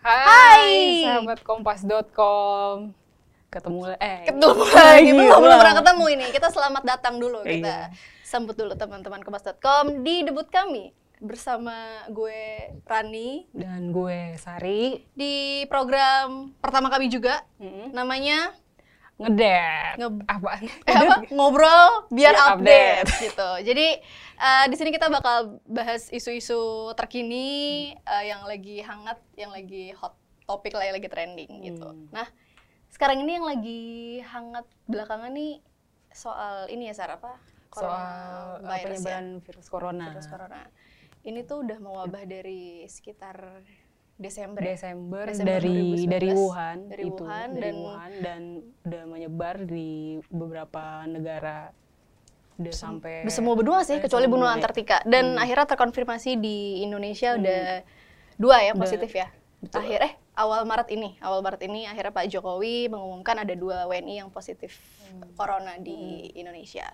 Hai, sahabat kompas.com. Ketemu eh Ketemu lagi, belum, belum Gila. pernah ketemu ini. Kita selamat datang dulu, Iya. kita sambut dulu teman-teman kompas.com di debut kami bersama gue Rani dan gue Sari di program pertama kami juga Mm-mm. namanya ngedet. Nge- eh, apa? ngobrol biar Biar update. update. gitu. Jadi eh, di sini kita bakal bahas isu-isu terkini eh, yang lagi hangat, yang lagi hot topik lah, yang lagi trending gitu. Hmm. Nah, sekarang ini yang lagi hangat belakangan nih soal ini ya Sarah apa? Soal Coronavirus uh, penyebaran virus corona. ya, virus corona. Ini tuh udah mewabah dari sekitar Desember. ya? Desember, Desember dari 2019, dari Wuhan dari itu Wuhan dari dan- Wuhan dan udah menyebar di beberapa negara udah sampai semua benua sih, eh, kecuali benua ya. Antartika. Dan Hmm. akhirnya terkonfirmasi di Indonesia udah dua ya Udah, positif ya. betul. Akhir eh awal Maret ini, awal Maret ini akhirnya Pak Jokowi mengumumkan ada dua WNI yang positif corona di Indonesia.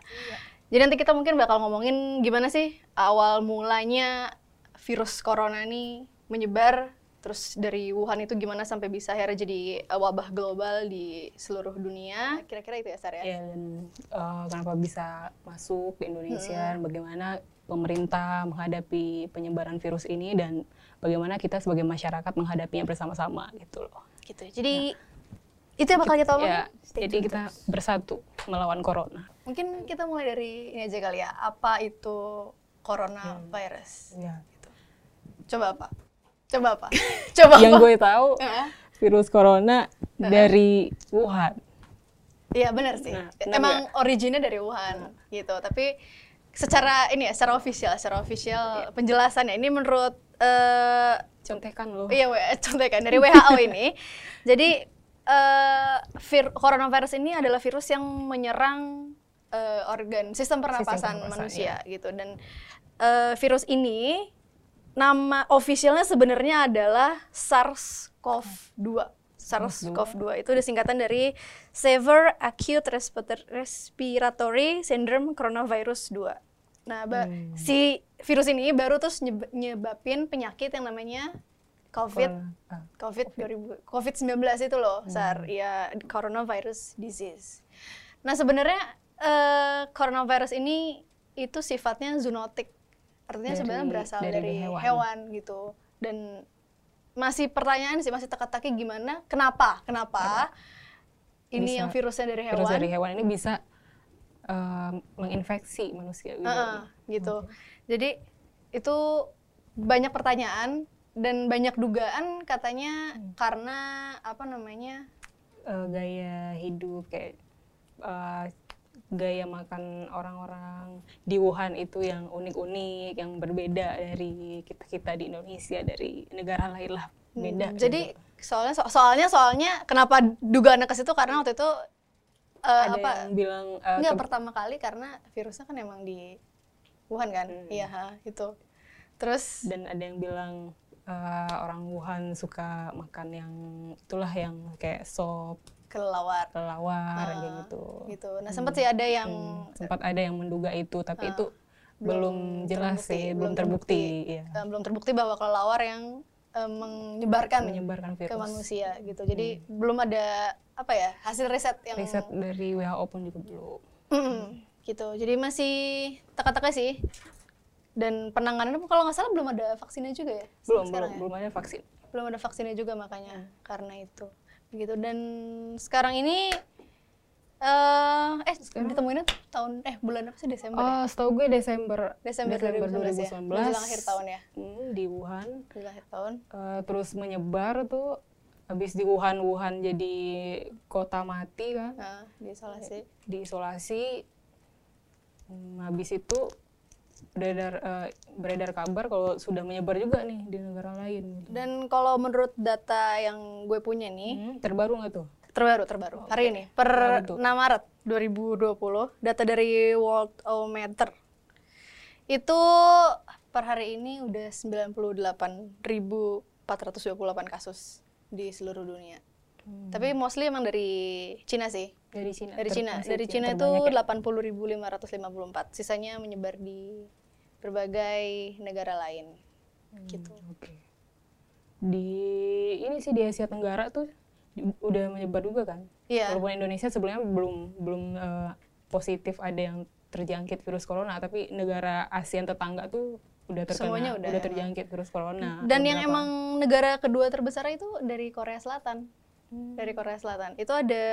Jadi nanti kita mungkin bakal ngomongin gimana sih awal mulanya virus corona ini menyebar terus dari Wuhan itu gimana sampai bisa akhirnya jadi uh, wabah global di seluruh dunia. Kira-kira itu ya Sar ya? Ya, dan eh, kenapa bisa masuk ke Indonesia, dan bagaimana pemerintah menghadapi penyebaran virus ini dan bagaimana kita sebagai masyarakat menghadapinya bersama-sama gitu loh. gitu. Jadi itu yang bakal kita omongin. Ya, Stay jadi kita terus. bersatu melawan corona. mungkin kita mulai dari ini aja kali ya. Apa itu coronavirus? Ya. Coba apa? Coba apa? Coba Yang apa? gue tahu Heeh. virus corona dari Wuhan. Iya benar sih. Nah, Emang originnya dari Wuhan gitu. Tapi secara ini ya, secara official, secara Iya. official penjelasannya ini menurut eh Contekan loh. Iya, contekan dari WHO ini. Jadi eh, vir- coronavirus ini adalah virus yang menyerang eh, organ sistem pernapasan pernapasan, manusia gitu. Dan eh, virus ini nama officialnya sebenarnya adalah SARS-CoV-2. SARS-CoV-2 itu disingkatan dari Severe Acute Respirator- Respiratory Syndrome Coronavirus 2. Nah, ba- si virus ini baru terus nyeb- nyebabin penyakit yang namanya COVID Ah, COVID 2000 COVID-19 itu loh, Sar, ya coronavirus disease. Nah, sebenarnya eh, coronavirus ini itu sifatnya zoonotik. Artinya Dari- sebenarnya berasal dari dari, hewan. hewan. gitu. Dan masih pertanyaan sih, masih teka-teki gimana? Kenapa? Kenapa? Ini Bisa- yang virusnya dari hewan. Virus dari hewan ini bisa eh, menginfeksi manusia gitu. Heeh, gitu. Jadi itu banyak pertanyaan dan banyak dugaan katanya karena apa namanya Eh, gaya hidup kayak eh, gaya makan orang-orang di Wuhan itu yang unik-unik, yang berbeda dari kita-kita di Indonesia, dari negara lain lah beda. Hmm, Jadi gitu. soalnya so- soalnya soalnya kenapa dugaannya ke situ karena waktu itu eh, ada apa yang bilang eh, enggak pertama kali karena virusnya kan emang di Wuhan kan. Hmm. Iya, ha, itu. Terus dan ada yang bilang eh, orang Wuhan suka makan yang itulah yang kayak sop kelelawar kelelawar Ah, kayak gitu. gitu. Nah, sempat sih ada yang Hmm, sempat ada yang menduga itu, tapi Ah, itu belum, jelas terbukti, sih, belum belum terbukti. ya. belum terbukti bahwa kelelawar yang eh, menyebarkan menyebarkan ke virus. manusia gitu. Jadi belum ada apa ya hasil riset yang Riset dari WHO pun juga belum. Mm, gitu. Jadi masih teka-teka sih. Dan penanganannya pun kalau nggak salah belum ada vaksinnya juga ya. Belum, belum, ya? belum ada vaksin. Belum ada vaksinnya juga makanya karena itu. Begitu dan sekarang ini eh eh ditemuinnya tuh tahun eh bulan apa sih Desember ya? Oh, setahu gue Desember Desember, 2019, ya. Menjelang akhir tahun ya. hmm, di Wuhan. Menjelang akhir tahun. Eh, terus menyebar tuh habis di Wuhan Wuhan jadi kota mati kan Nah, diisolasi. diisolasi Hmm, habis itu beredar eh, beredar kabar kalau sudah menyebar juga nih di negara lain Dan kalau menurut data yang gue punya nih, Hmm, terbaru nggak tuh terbaru terbaru hari ini per tuh. 6 Maret 2020 data dari Worldometer itu per hari ini udah 98.428 kasus di seluruh dunia. Tapi mostly emang dari Cina sih. dari Cina Dari Cina, dari Cina itu terbanyak ya? 80.554. Sisanya menyebar di berbagai negara lain. Gitu. Oke. di ini kondisi di Asia Tenggara tuh udah menyebar juga kan. Iya. Walaupun Indonesia sebelumnya belum belum eh, positif ada yang terjangkit virus corona, tapi negara ASEAN tetangga tuh udah terkena, Semuanya udah emang. terjangkit virus corona. Dan yang Beberapa. emang negara kedua terbesar itu dari Korea Selatan. Hmm. Dari Korea Selatan. Itu ada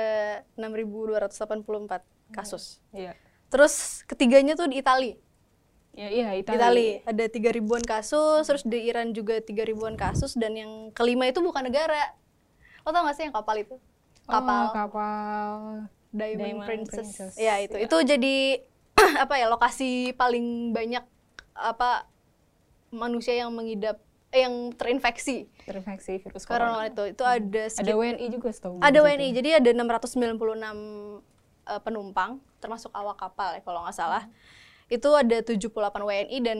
6.284 kasus. Iya. Terus ketiganya tuh di Itali. Ya, iya, Itali. Itali ada 3 ribuan kasus, terus di Iran juga 3 ribuan kasus dan yang kelima itu bukan negara. Lo tau gak sih yang kapal itu? Kapal Oh, kapal. Diamond, Diamond Princess. Princess. Ya itu. Ya. Itu jadi apa ya lokasi paling banyak apa manusia yang mengidap eh, yang terinfeksi terinfeksi virus corona corona. itu. Itu ada Ada sekitar WNI juga setahu ada. WNI. Jadi ada 696 eh, penumpang termasuk awak kapal ya kalau nggak salah. Itu ada 78 WNI dan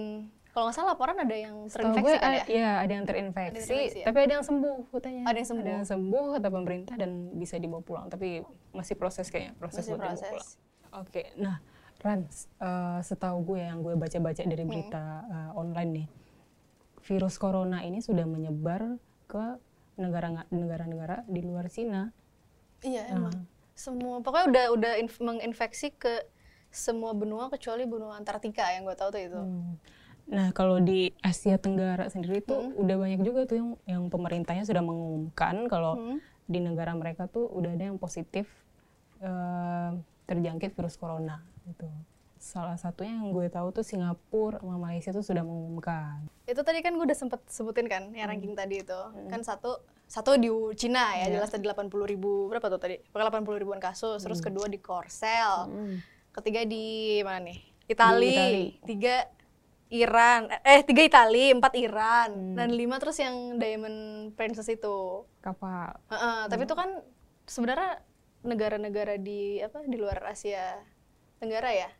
kalau nggak salah laporan ada yang terinfeksi gue kan ada, ya? ya, ada yang terinfeksi, Ada yang terinfeksi ya? tapi ada yang sembuh katanya. Ada yang sembuh. Ada yang sembuh kata pemerintah dan bisa dibawa pulang, tapi masih proses kayaknya, proses Masih buat dibawa proses. pulang. Oke, nah Ran, eh, setahu gue yang gue baca-baca Hmm. dari berita eh, online nih, virus corona ini sudah menyebar ke negara negara-negara di luar Cina. Iya emang. Semua pokoknya udah udah inf- menginfeksi ke semua benua kecuali benua Antartika yang gue tahu tuh itu. Hmm. Nah, kalau di Asia Tenggara sendiri tuh Hmm. udah banyak juga tuh yang yang pemerintahnya sudah mengumumkan kalau Hmm. di negara mereka tuh udah ada yang positif eh, terjangkit virus corona gitu. Salah satunya yang gue tahu tuh Singapura sama Malaysia tuh sudah mengumumkan. Itu tadi kan gue udah sempet sebutin kan yang ranking tadi itu. Kan satu satu di Cina ya, Iya. jelas tadi 80 ribu berapa tuh tadi? Pokoknya 80 ribuan kasus. Terus kedua di Korsel. Ketiga di mana nih? Itali. Itali. Tiga Iran. Eh tiga Itali, empat Iran. Dan lima terus yang Diamond Princess itu. Kapal. Heeh, tapi itu kan sebenarnya negara-negara di apa di luar Asia Tenggara ya.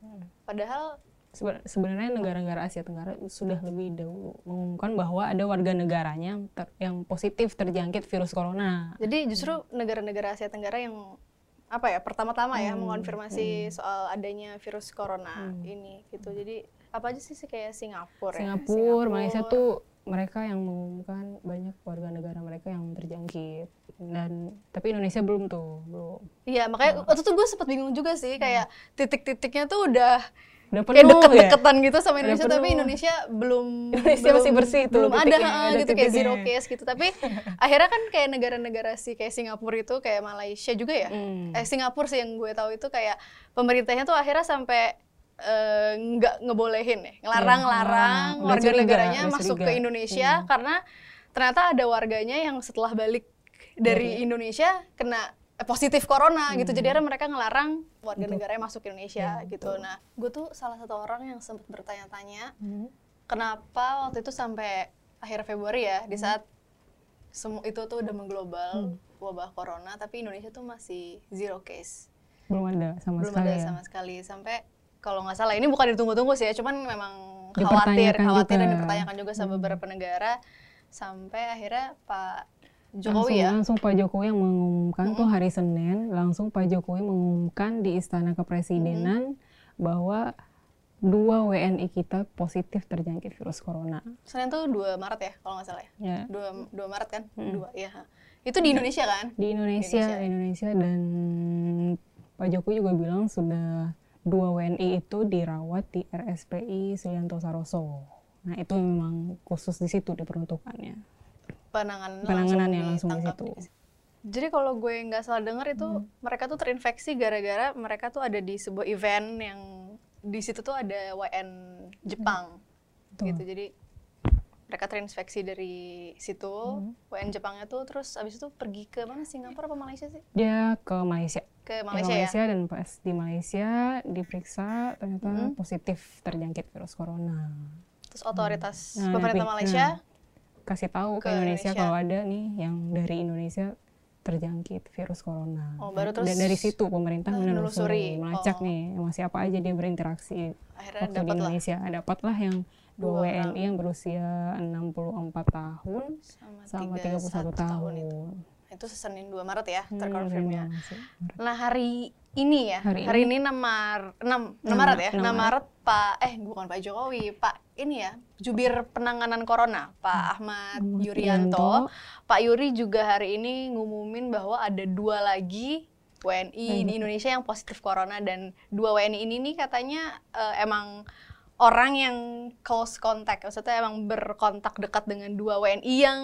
Padahal Seben- Sebenarnya negara-negara Asia Tenggara sudah lebih dahulu mengumumkan bahwa ada warga negaranya ter- yang positif terjangkit virus corona. jadi justru negara-negara Asia Tenggara yang apa ya pertama-tama ya mengonfirmasi soal adanya virus corona ini gitu. Jadi apa aja sih kayak Singapura ya? Singapura, Malaysia tuh mereka yang mengumumkan banyak warga negara mereka yang terjangkit. Dan tapi Indonesia belum tuh belum. Iya, makanya waktu itu gue sempat bingung juga sih kayak titik-titiknya tuh udah udah kayak penuh ya? deket-deketan gitu sama Indonesia tapi. Indonesia belum Indonesia belum, masih bersih tuh belum ada, ha, ada gitu kayak zero case gitu. Tapi akhirnya kan kayak negara-negara sih kayak Singapura itu kayak Malaysia juga ya? Hmm. eh Singapura sih yang gue tahu itu kayak pemerintahnya tuh akhirnya sampai eh, nggak ngebolehin ya ngelarang-larang udah warga negaranya masuk ke Indonesia karena ternyata ada warganya yang setelah balik dari Indonesia kena positif corona gitu. Jadi akhirnya mereka ngelarang warga negaranya masuk ke Indonesia gitu. nah gue tuh salah satu orang yang sempat bertanya-tanya Hmm. kenapa waktu itu sampai akhir Februari ya di saat semua itu tuh udah mengglobal wabah corona tapi Indonesia tuh masih zero case. Belum ada sama belum sekali ada ya? sama sekali. Sampai kalau nggak salah ini bukan ditunggu-tunggu sih ya cuman memang khawatir khawatir dan juga. dipertanyakan juga sama beberapa negara. Sampai akhirnya Pak langsung, Jokowi ya? langsung Pak Jokowi yang mengumumkan tuh hari Senin langsung Pak Jokowi mengumumkan di Istana Kepresidenan bahwa dua WNI kita positif terjangkit virus corona. Senin tuh 2 Maret ya kalau nggak salah ya? Ya. 2, 2 Maret kan? Dua ya itu di Indonesia kan? di Indonesia, Indonesia. Indonesia dan Pak Jokowi juga bilang sudah dua WNI itu dirawat di RSPI Sulianto Saroso. Nah itu memang khusus di situ diperuntukannya. Penanganan Penanganannya langsung di ditangkap situ. di- Jadi kalau gue nggak salah dengar itu mereka tuh terinfeksi gara-gara mereka tuh ada di sebuah event yang di situ tuh ada WN Jepang Betul. gitu. Jadi mereka terinfeksi dari situ WN Jepangnya tuh terus abis itu pergi ke mana Singapura apa Malaysia sih? Dia ke Malaysia. Ke Ke Malaysia, ya. dan pas di Malaysia diperiksa ternyata positif terjangkit virus corona. Terus otoritas Nah, pemerintah Malaysia Kasih tahu ke, Ke Indonesia, Indonesia. kalau ada nih yang dari Indonesia terjangkit virus corona. Oh, baru Dan terus dari situ pemerintah menelusuri, melacak Oh. nih masih apa aja dia berinteraksi akhirnya waktu di lah Indonesia. Dapatlah yang Dua WNI yang berusia 64 tahun sama, sama 31 31 tahun. itu. Itu Senin 2 Maret ya Hmm, terkonfirmnya. Nah, hari ini ya, hari, Hari ini 6, Mar 6, 6 Enam- Maret ya. 6 enam Maret Pak eh bukan Pak Jokowi, Pak ini ya, jubir penanganan corona, Pak Ahmad Ahmad Yuryanto. Yuryanto. Pak Yuri juga hari ini ngumumin bahwa ada dua lagi WNI di Indonesia yang positif corona dan dua WNI ini nih katanya eh, emang orang yang close contact, maksudnya emang berkontak dekat dengan dua WNI yang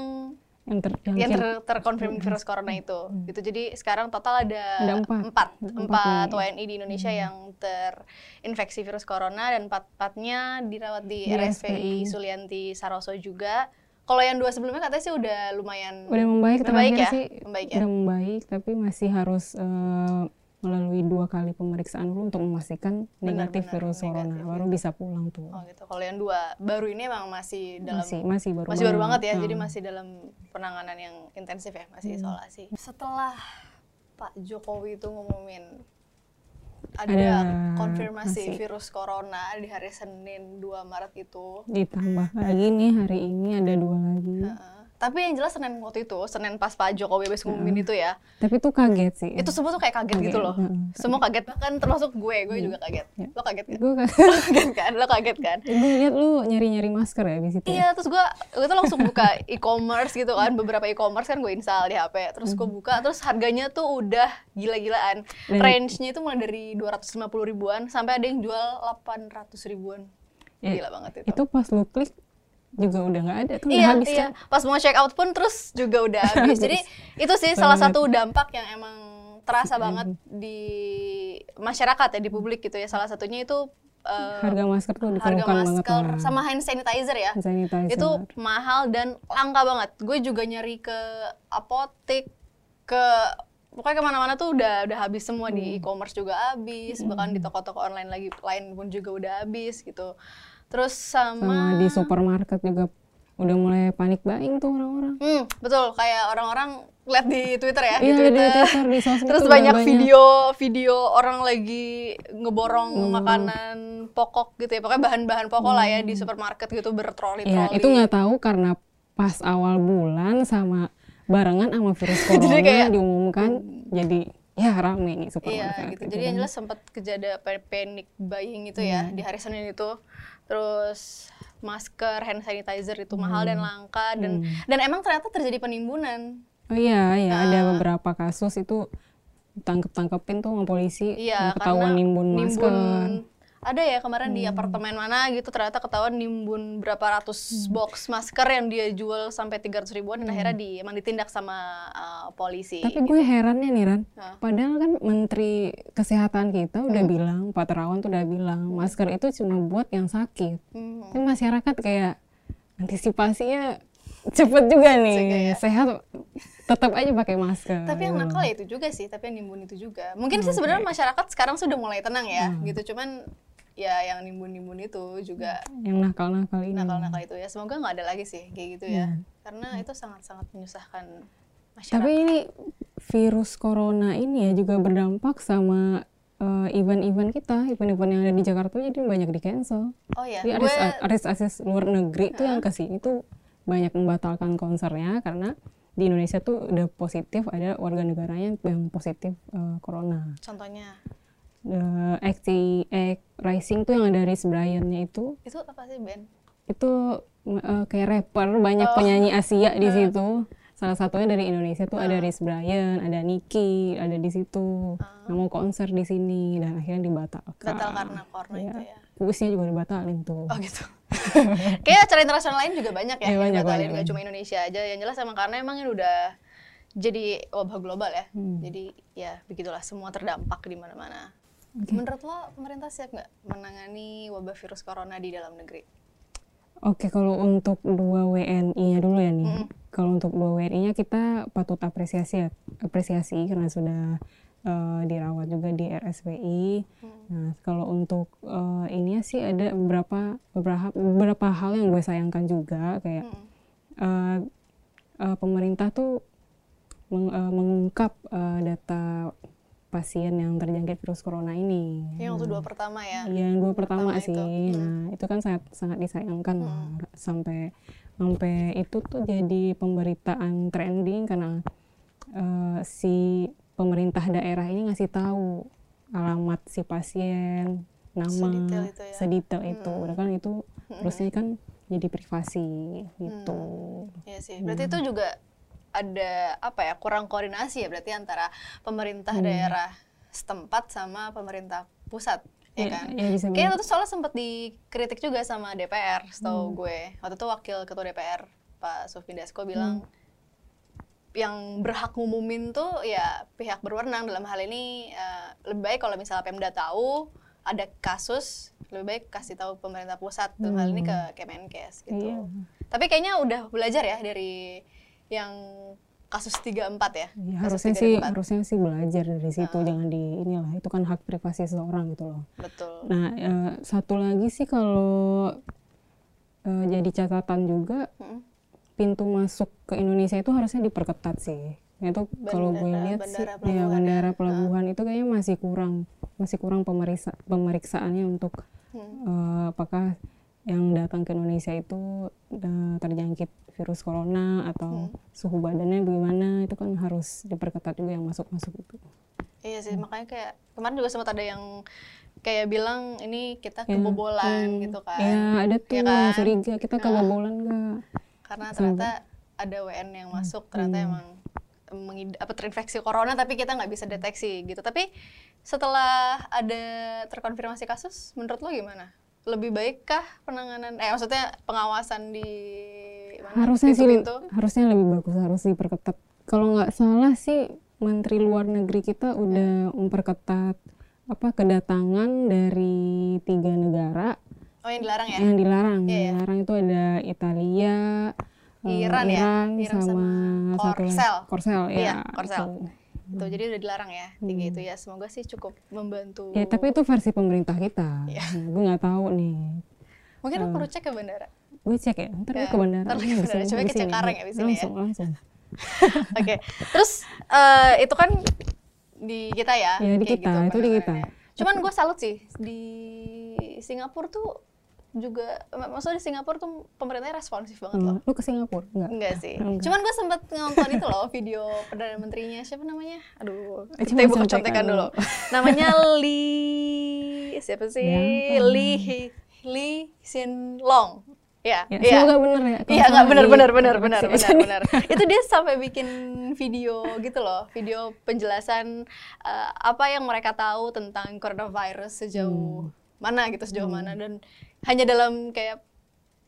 yang ter yang yang ter- terkonfirmasi virus corona itu gitu jadi sekarang total ada, Ada empat. empat Empat empat WNI. Di Indonesia yang terinfeksi virus corona dan empat empatnya dirawat di, Di RSPI. Sulianti Saroso juga kalau yang dua sebelumnya katanya sih udah lumayan udah membaik Membaik ya? sih Membaik ya? udah membaik tapi masih harus eh, melalui dua kali pemeriksaan dulu untuk memastikan negatif Benar-benar virus corona negatif, baru bisa pulang tuh oh gitu kalau yang dua baru ini emang masih dalam masih masih baru masih baru banget ya, Nah, jadi masih dalam penanganan yang intensif ya, masih Hmm. isolasi. Setelah Pak Jokowi itu ngumumin ada, Ada konfirmasi masih. virus corona di hari Senin 2 Maret itu. ditambah lagi nih hari ini ada dua lagi. Tapi yang jelas Senin waktu itu, Senin pas Pak Jokowi habis ngumumin itu ya, tapi tuh kaget sih itu semua tuh kayak kaget, gitu Kaget, loh. heeh. Semua kaget, bahkan termasuk gue, gue juga kaget. Ya. Lo kaget kan? gue Lo kaget kan? Lo kaget kan? gue lihat lu nyari nyari masker ya di situ ya? Iya, terus gue gue tuh langsung buka e-commerce gitu kan, beberapa e-commerce kan gue install di HP, terus gue buka, terus harganya tuh udah gila-gilaan. Dan- Range-nya itu mulai dari 250 ribuan sampai ada yang jual 800 ribuan. Ya, Gila banget itu. itu pas lu klik juga udah nggak ada tuh udah Iya, habis iya. kan Pas mau check out pun terus juga udah habis. Jadi itu sih salah satu dampak yang emang terasa banget di masyarakat ya, di publik gitu ya. Salah satunya itu eh, harga masker tuh harga banget masker lah. sama hand sanitizer ya. Hand sanitizer. itu mahal dan langka banget. Gue juga nyari ke apotek, ke pokoknya ke mana-mana tuh udah udah habis semua Hmm. di e-commerce juga habis, bahkan di toko-toko online lagi lain pun juga udah habis gitu. Terus sama, sama di supermarket juga udah mulai panik buying tuh orang-orang hmm, betul kayak orang-orang lihat di Twitter ya, di Iya, di Twitter. Twitter, di sosmed Terus banyak video video orang lagi ngeborong makanan pokok gitu ya. Pokoknya bahan-bahan pokok lah ya di supermarket gitu bertroli-troli. Hmm. Iya, itu nggak tahu karena pas awal bulan sama barengan sama virus corona Jadi kayak- diumumkan jadi ya rame nih Iya supermarket. gitu. itu Jadi yang kan. jelas sempat kejadian panic buying itu ya Iya. di hari Senin itu. Terus masker, hand sanitizer itu mahal dan langka dan Hmm. dan emang ternyata terjadi penimbunan. Oh iya, iya ada Ah. beberapa kasus itu tangkep-tangkepin tuh sama polisi Iya, ketahuan nimbun masker. Ada ya kemarin di Hmm. apartemen mana gitu ternyata ketahuan nimbun berapa ratus Hmm. box masker yang dia jual sampai 300 ribuan dan akhirnya di, emang ditindak sama uh, polisi. Tapi gue herannya nih Ran, Hah? padahal kan Menteri Kesehatan kita udah Hmm. bilang, Pak Terawan tuh udah bilang, masker itu cuma buat yang sakit. Hmm. Tapi masyarakat kayak antisipasinya cepet juga nih, ya. sehat tetap aja pakai masker. Tapi yang gitu. nakal ya itu juga sih, tapi yang nimbun itu juga. Mungkin sih sebenarnya masyarakat sekarang sudah mulai tenang ya, Hmm. gitu. Cuman ya yang nimbun-nimbun itu juga yang nakal-nakal ini. nakal-nakal itu ya. Semoga nggak ada lagi sih kayak gitu ya, Hmm. karena itu sangat-sangat menyusahkan masyarakat. Tapi ini virus corona ini ya juga berdampak sama eh, event-event kita, event-event yang ada di Jakarta jadi banyak di cancel. oh ya, Jadi gue artis artis luar negeri tuh yang ke sini tuh banyak membatalkan konsernya karena di Indonesia tuh udah positif ada warga negaranya yang positif eh, corona. contohnya The XT X Rising tuh yang ada Rich Brian-nya itu itu apa sih Ben? itu eh, kayak rapper banyak Oh. penyanyi Asia di situ. Salah satunya dari Indonesia tuh ada Rich Brian, ada Nicki, ada di situ. Yang mau konser di sini dan akhirnya dibatalkan. Batal karena corona Iya. itu ya. Puisnya juga dibatalin tuh. Oh gitu. Kayak acara internasional lain juga banyak ya Iya, yang banyak, batalin, nggak banyak. cuma Indonesia aja. Yang jelas emang karena emang ini udah jadi wabah global ya. Hmm. Jadi ya begitulah semua terdampak di mana-mana. Menurut lo pemerintah siap nggak menangani wabah virus corona di dalam negeri? Oke, kalau untuk dua WNI-nya dulu ya nih. Kalau untuk dua WNI-nya kita patut apresiasi ya, apresiasi karena sudah eh, dirawat juga di RSPI. Nah, kalau untuk eh, ini sih ada beberapa beberapa beberapa hal yang gue sayangkan juga kayak Mm. eh, eh, pemerintah tuh meng- eh, mengungkap eh, data pasien yang terjangkit virus corona ini. Yang waktu dua pertama ya. Iya, yang dua pertama, Pertama itu. sih. Nah, itu kan sangat sangat disayangkan lah. sampai sampai itu tuh jadi pemberitaan trending karena uh, si pemerintah daerah ini ngasih tahu alamat si pasien, nama, Sedetail itu ya. sedetail itu. Hmm. Udah kan itu harusnya kan jadi privasi gitu. Iya sih. Berarti itu juga ada apa ya kurang koordinasi ya berarti antara pemerintah daerah setempat sama pemerintah pusat ya Ya, kan? ya bisa Kayaknya waktu itu soalnya sempat dikritik juga sama DPR, setahu gue. Waktu itu wakil ketua DPR Pak Sufi Dasko bilang yang berhak ngumumin tuh ya pihak berwenang dalam hal ini eh, lebih baik kalau misalnya Pemda tahu ada kasus lebih baik kasih tahu pemerintah pusat dalam hal ini ke Kemenkes gitu. Iya. Tapi kayaknya udah belajar ya dari yang kasus 34 ya. Ya, Kasus harusnya sih 334. harusnya sih belajar dari situ Ah. jangan di inilah itu kan hak privasi seseorang gitu loh. Betul. Nah eh, satu lagi sih kalau eh, jadi catatan juga Mm. pintu masuk ke Indonesia itu harusnya diperketat sih. Itu kalau gue lihat sih ya bandara ya. pelabuhan itu kayaknya masih kurang masih kurang pemeriksa pemeriksaannya untuk Hmm. eh, apakah yang datang ke Indonesia itu terjangkit virus corona atau Hmm. suhu badannya bagaimana itu kan harus diperketat juga yang masuk-masuk itu. Iya sih, makanya kayak kemarin juga sempat ada yang kayak bilang ini kita Ya, kebobolan hmm. gitu kan. Ya ada tuh Iya yang kan? curiga kita kebobolan nggak? Karena ternyata ada WN yang masuk ternyata Hmm. emang mengid- apa terinfeksi corona tapi kita nggak bisa deteksi gitu. Tapi setelah ada terkonfirmasi kasus, menurut lo gimana? Lebih baikkah penanganan eh maksudnya pengawasan di mana? Harusnya sih Pintu-pintu? harusnya lebih bagus harus diperketat. Kalau nggak salah sih Menteri Luar Negeri kita udah memperketat apa kedatangan dari tiga negara Oh yang dilarang ya? yang dilarang. Yang iya. dilarang itu ada Italia, eh, Iran ya? Iran, Iran sama, sama Korsel. Korsel ya. Iya, Korsel. itu. Tuh, jadi udah dilarang ya tiga itu ya. Semoga sih cukup membantu. Ya tapi itu versi pemerintah kita. Iya. Nah, gue nggak tahu nih. Mungkin lo perlu cek ke bandara. Gue cek ya. Ntar gue Ya, ke bandara. ntar ke bandara. Coba ke. Cengkareng ya, bisa nih ya. Langsung, langsung. Oke, terus eh, itu kan di kita ya? Ya, di kita, itu di kita. Cuman gue salut sih di Singapura tuh juga, mak- maksudnya di Singapura tuh pemerintahnya responsif banget loh. Lu ke Singapura? Enggak. Enggak sih. Enggak. Cuman gue sempet nonton itu loh video perdana menterinya siapa namanya? Aduh, Eh, kita coba ibu kecontekan dulu. namanya Lee siapa sih? Ya. Lee Lee Sin Long. Ya, Ya, iya. semoga bener ya. Iya nggak benar benar benar benar benar benar. Itu dia sampai bikin video gitu loh, video penjelasan eh, apa yang mereka tahu tentang coronavirus sejauh mana gitu sejauh mana dan hanya dalam kayak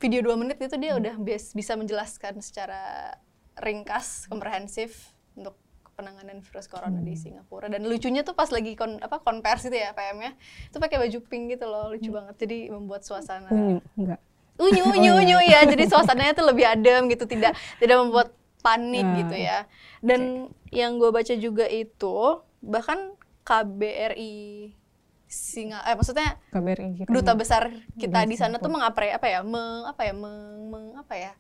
video dua menit itu dia udah bis- bisa menjelaskan secara ringkas, komprehensif untuk penanganan virus corona di Singapura dan lucunya tuh pas lagi kon apa konversi itu ya PM-nya itu pakai baju pink gitu loh lucu banget jadi membuat suasana Unyu, enggak. Unyu unyu unyu ya. Jadi suasananya tuh lebih adem gitu. Tidak tidak membuat panik Ah, gitu ya. dan yang gue baca juga itu bahkan KBRI Singa eh maksudnya KBRI kita duta besar kita di sana tuh mengapre apa ya meng apa ya meng, meng- apa ya?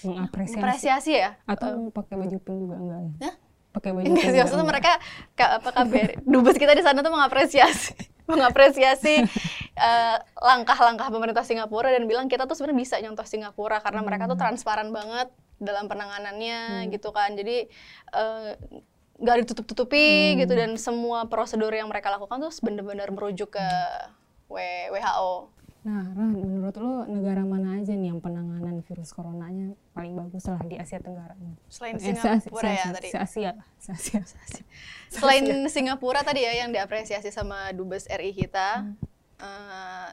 Mengapresiasi. Apresiasi ya? Atau pakai baju pink juga enggak ya? Pakai baju Enggak sih, maksudnya mereka ka- apa KBRI dubes kita di sana tuh mengapresiasi mengapresiasi eh, langkah-langkah pemerintah Singapura dan bilang kita tuh sebenarnya bisa nyontoh Singapura karena mereka tuh transparan banget dalam penanganannya gitu kan. Jadi eh, nggak ditutup-tutupi gitu dan semua prosedur yang mereka lakukan tuh benar-benar merujuk ke WHO. Nah, Ran, menurut lo negara mana aja nih yang penanganan virus coronanya paling bagus lah di Asia Tenggara? Selain Eh, se- Singapura ya tadi. se- Asia lah, se- Asia. Selain Singapura tadi ya yang diapresiasi sama dubes RI kita, eh,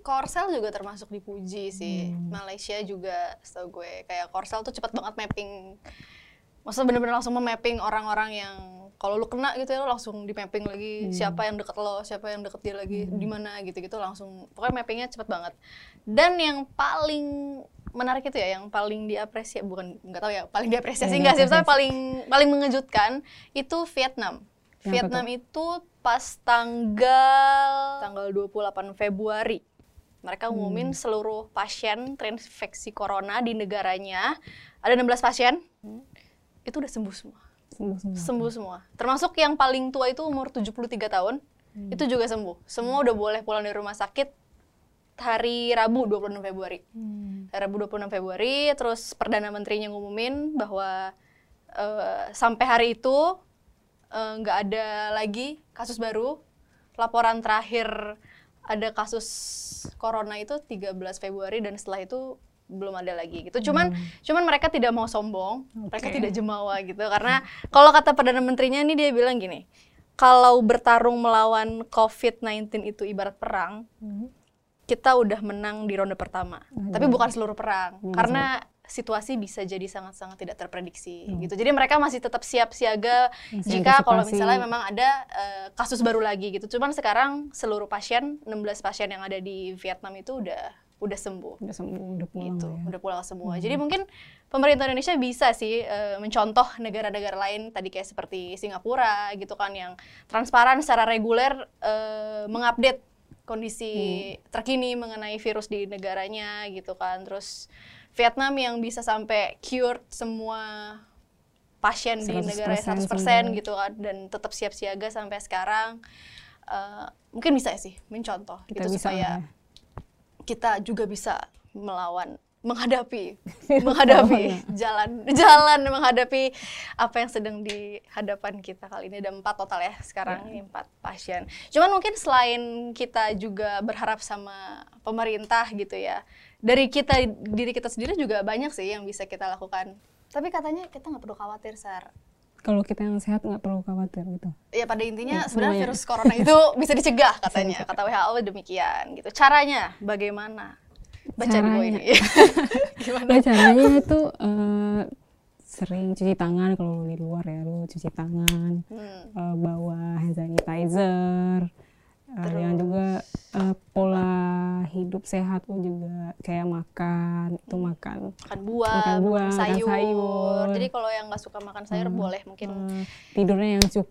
Korsel juga termasuk dipuji sih. Malaysia juga, setahu gue kayak Korsel tuh cepat banget mapping. Maksudnya bener-bener langsung memapping orang-orang yang kalau lu kena gitu ya lu langsung di mapping lagi siapa yang deket lo, siapa yang deket dia lagi di mana gitu-gitu langsung. Pokoknya mappingnya cepet banget. Dan yang paling menarik itu ya, yang paling diapresiasi bukan nggak tahu ya, paling diapresiasi enggak sih, tapi paling paling mengejutkan itu Vietnam. Yang Vietnam itu pas tanggal tanggal 28 Februari. Mereka Hmm. ngumumin seluruh pasien terinfeksi corona di negaranya. Ada 16 pasien. Itu udah sembuh semua Sembuh semua. sembuh semua termasuk yang paling tua itu umur 73 tahun Hmm. itu juga sembuh semua udah boleh pulang dari rumah sakit hari Rabu 26 Februari Hmm. Rabu 26 Februari terus perdana menterinya ngumumin bahwa eh, sampai hari itu eh, nggak ada lagi kasus baru. Laporan terakhir ada kasus corona itu 13 Februari dan setelah itu belum ada lagi gitu. Cuman cuman mereka tidak mau sombong, mereka Oke. tidak jemawa gitu karena kalau kata perdana menterinya nih dia bilang gini, kalau bertarung melawan COVID-19 itu ibarat perang, kita udah menang di ronde pertama. Tapi bukan seluruh perang Bukan karena situasi bisa jadi sangat-sangat tidak terprediksi gitu. Jadi mereka masih tetap siap siaga Masih jika kalau misalnya memang ada eh, kasus baru lagi gitu. Cuman sekarang seluruh pasien 16 pasien yang ada di Vietnam itu udah udah sembuh Udah sembuh, udah pulang gitu, ya. udah pulang semua. Jadi mungkin pemerintah Indonesia bisa sih eh, mencontoh negara-negara lain tadi kayak seperti Singapura gitu kan yang transparan secara reguler eh, mengupdate kondisi terkini mengenai virus di negaranya gitu kan. Terus Vietnam yang bisa sampai cured semua pasien di 100% negaranya 100% sembuh. gitu kan dan tetap siap siaga sampai sekarang. Eh, mungkin bisa sih mencontoh Kita gitu bisa supaya ya. Kita juga bisa melawan menghadapi menghadapi jalan jalan menghadapi apa yang sedang di hadapan kita kali ini. Ada empat total ya sekarang ini empat pasien. Cuman mungkin selain kita juga berharap sama pemerintah gitu ya dari kita diri kita sendiri juga banyak sih yang bisa kita lakukan. Tapi katanya kita nggak perlu khawatir sar Kalau kita yang sehat nggak perlu khawatir gitu. ya pada intinya Ya, sebenarnya semuanya. virus corona itu bisa dicegah katanya kata WHO demikian gitu caranya bagaimana baca di Caranya. ini gimana Nah, caranya itu eh, sering cuci tangan kalau di luar ya, lu cuci tangan, Hmm. eh, bawa hand sanitizer, eh, yang hidup sehat lu juga kayak makan, itu makan makan buah, Makan buah, makan sayur. sayur. Jadi kalau yang nggak suka makan sayur boleh mungkin eh, tidurnya yang cukup.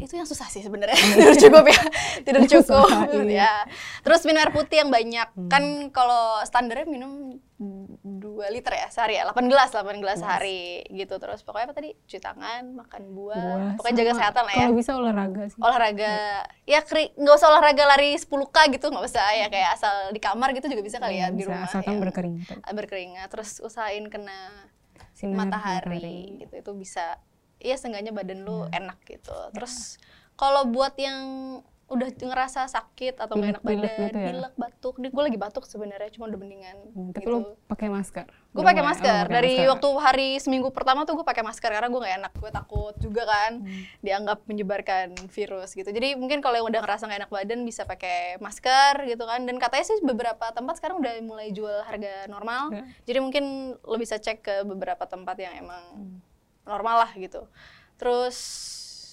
itu yang susah sih sebenarnya tidur cukup ya tidur cukup Usahain. ya terus minum air putih yang banyak Hmm. kan kalau standarnya minum 2 liter ya sehari ya. 8 gelas 8 gelas sehari gitu. Terus pokoknya apa tadi? Cuci tangan makan buah, Buah, pokoknya jaga kesehatan lah ya. Kalau bisa olahraga sih. olahraga ya kri- nggak usah olahraga lari 10k gitu nggak usah ya. Kayak asal di kamar gitu juga bisa kali ya Iya, di rumah asalkan ya. berkeringat. berkeringat. Terus usahain kena Sinar matahari. gitu itu bisa. Iya seenggaknya badan lu Iya. enak gitu. Terus kalau buat yang udah ngerasa sakit atau nggak enak badan gitu ya? pilek batuk gue lagi batuk sebenarnya cuma udah mendingan Hmm, Tapi gitu. lu pakai masker. gue pakai masker oh, dari masker. waktu hari seminggu pertama tuh gue pakai masker karena gue nggak enak gue takut juga kan Hmm. dianggap menyebarkan virus gitu jadi mungkin kalau yang udah ngerasa nggak enak badan bisa pakai masker gitu kan dan katanya sih beberapa tempat sekarang udah mulai jual harga normal Ya. jadi mungkin lo bisa cek ke beberapa tempat yang emang Hmm. normal lah gitu terus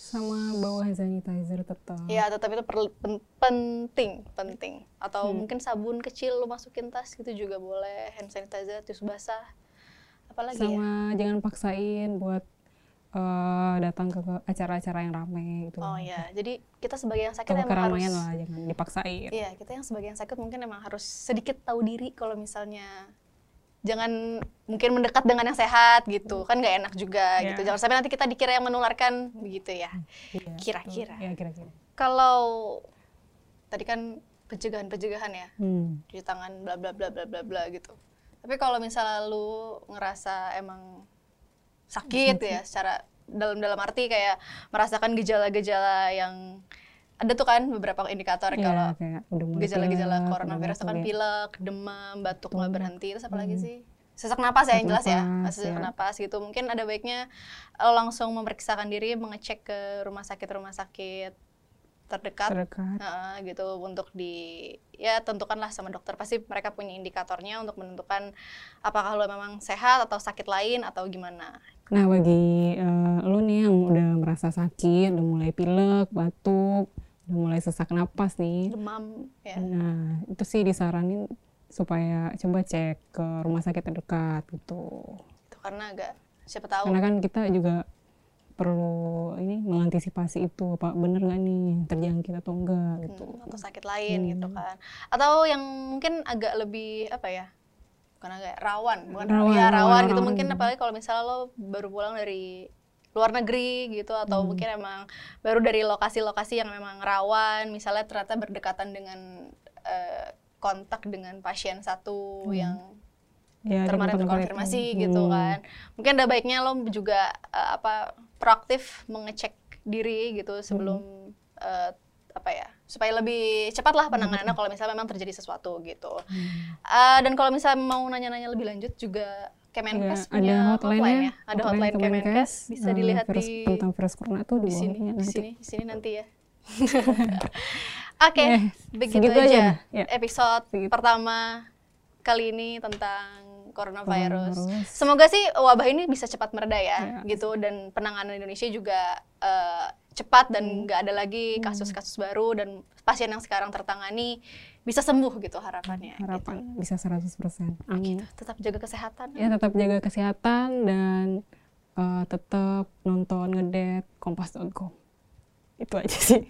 sama bawa hand sanitizer tetap. ya tetap itu perlu- pen- penting penting atau Hmm. mungkin sabun kecil lo masukin tas gitu juga boleh hand sanitizer tisu basah apalagi ya sama jangan paksain buat eh, datang ke acara-acara yang rame gitu. Oh ya, jadi kita sebagai yang sakit Kalau emang harus lah jangan dipaksain. Iya, kita yang sebagai yang sakit mungkin emang harus sedikit tahu diri kalau misalnya jangan mungkin mendekat dengan yang sehat gitu. Kan nggak enak juga Iya. gitu. Jangan sampai nanti kita dikira yang menularkan begitu ya. Iya, Kira-kira. Iya, kira-kira. Kalau tadi kan pencegahan-pencegahan ya, Hmm. cuci tangan bla bla bla bla bla bla gitu. Tapi kalau misalnya lu ngerasa emang sakit ya secara dalam dalam arti kayak merasakan gejala-gejala yang ada tuh kan beberapa indikator Iya, kalau gejala-gejala coronavirus itu kan pilek, demam, batuk nggak berhenti, terus apa lagi Hmm. sih? Sesak napas ya yang jelas ya, sesak ya. napas gitu. Mungkin ada baiknya lo langsung memeriksakan diri, mengecek ke rumah sakit-rumah sakit terdekat terdekat. Heeh, gitu untuk di ya tentukanlah sama dokter pasti mereka punya indikatornya untuk menentukan apakah lo memang sehat atau sakit lain atau gimana Nah, bagi eh, lo nih yang udah merasa sakit, udah mulai pilek, batuk, udah mulai sesak napas nih. demam ya Nah, itu sih disaranin supaya coba cek ke rumah sakit terdekat gitu. itu karena agak siapa tahu Karena kan kita juga perlu ini mengantisipasi itu apa bener nggak nih terjangkit atau enggak gitu. Hmm, atau sakit lain gitu Hmm. kan atau yang mungkin agak lebih apa ya bukan agak rawan bukan Rawan, ya rawan, rawan, gitu rawan. mungkin apalagi kalau misalnya lo baru pulang dari luar negeri gitu atau Hmm. mungkin emang baru dari lokasi-lokasi yang memang rawan misalnya ternyata berdekatan dengan eh, kontak dengan pasien satu Hmm. yang Ya, kemarin terkonfirmasi itu. gitu Hmm. kan. Mungkin ada baiknya lo juga eh, apa proaktif mengecek diri gitu sebelum Hmm. eh, apa ya supaya lebih cepat lah penanganannya kalau misalnya memang terjadi sesuatu gitu. Eh, dan kalau misalnya mau nanya-nanya lebih lanjut juga Kemenkes Ya, punya ada hotline-nya, ya, ada hotline, Kemenkes bisa eh, dilihat virus, di tentang virus corona tuh di sini, di sini, di sini nanti ya. Oke, Eh, begitu segitu aja, aja. Ya. episode Segitu. pertama kali ini tentang coronavirus. Coronavirus. Semoga sih wabah ini bisa cepat mereda ya, Ya. gitu dan penanganan Indonesia juga eh, cepat Hmm. dan nggak ada lagi kasus-kasus baru dan pasien yang sekarang tertangani bisa sembuh gitu harapannya. Harapan bisa 100%. Amin. Gitu. Tetap jaga kesehatan. Ya tetap jaga kesehatan dan eh, tetap nonton ngedet kompas.com. Itu aja sih.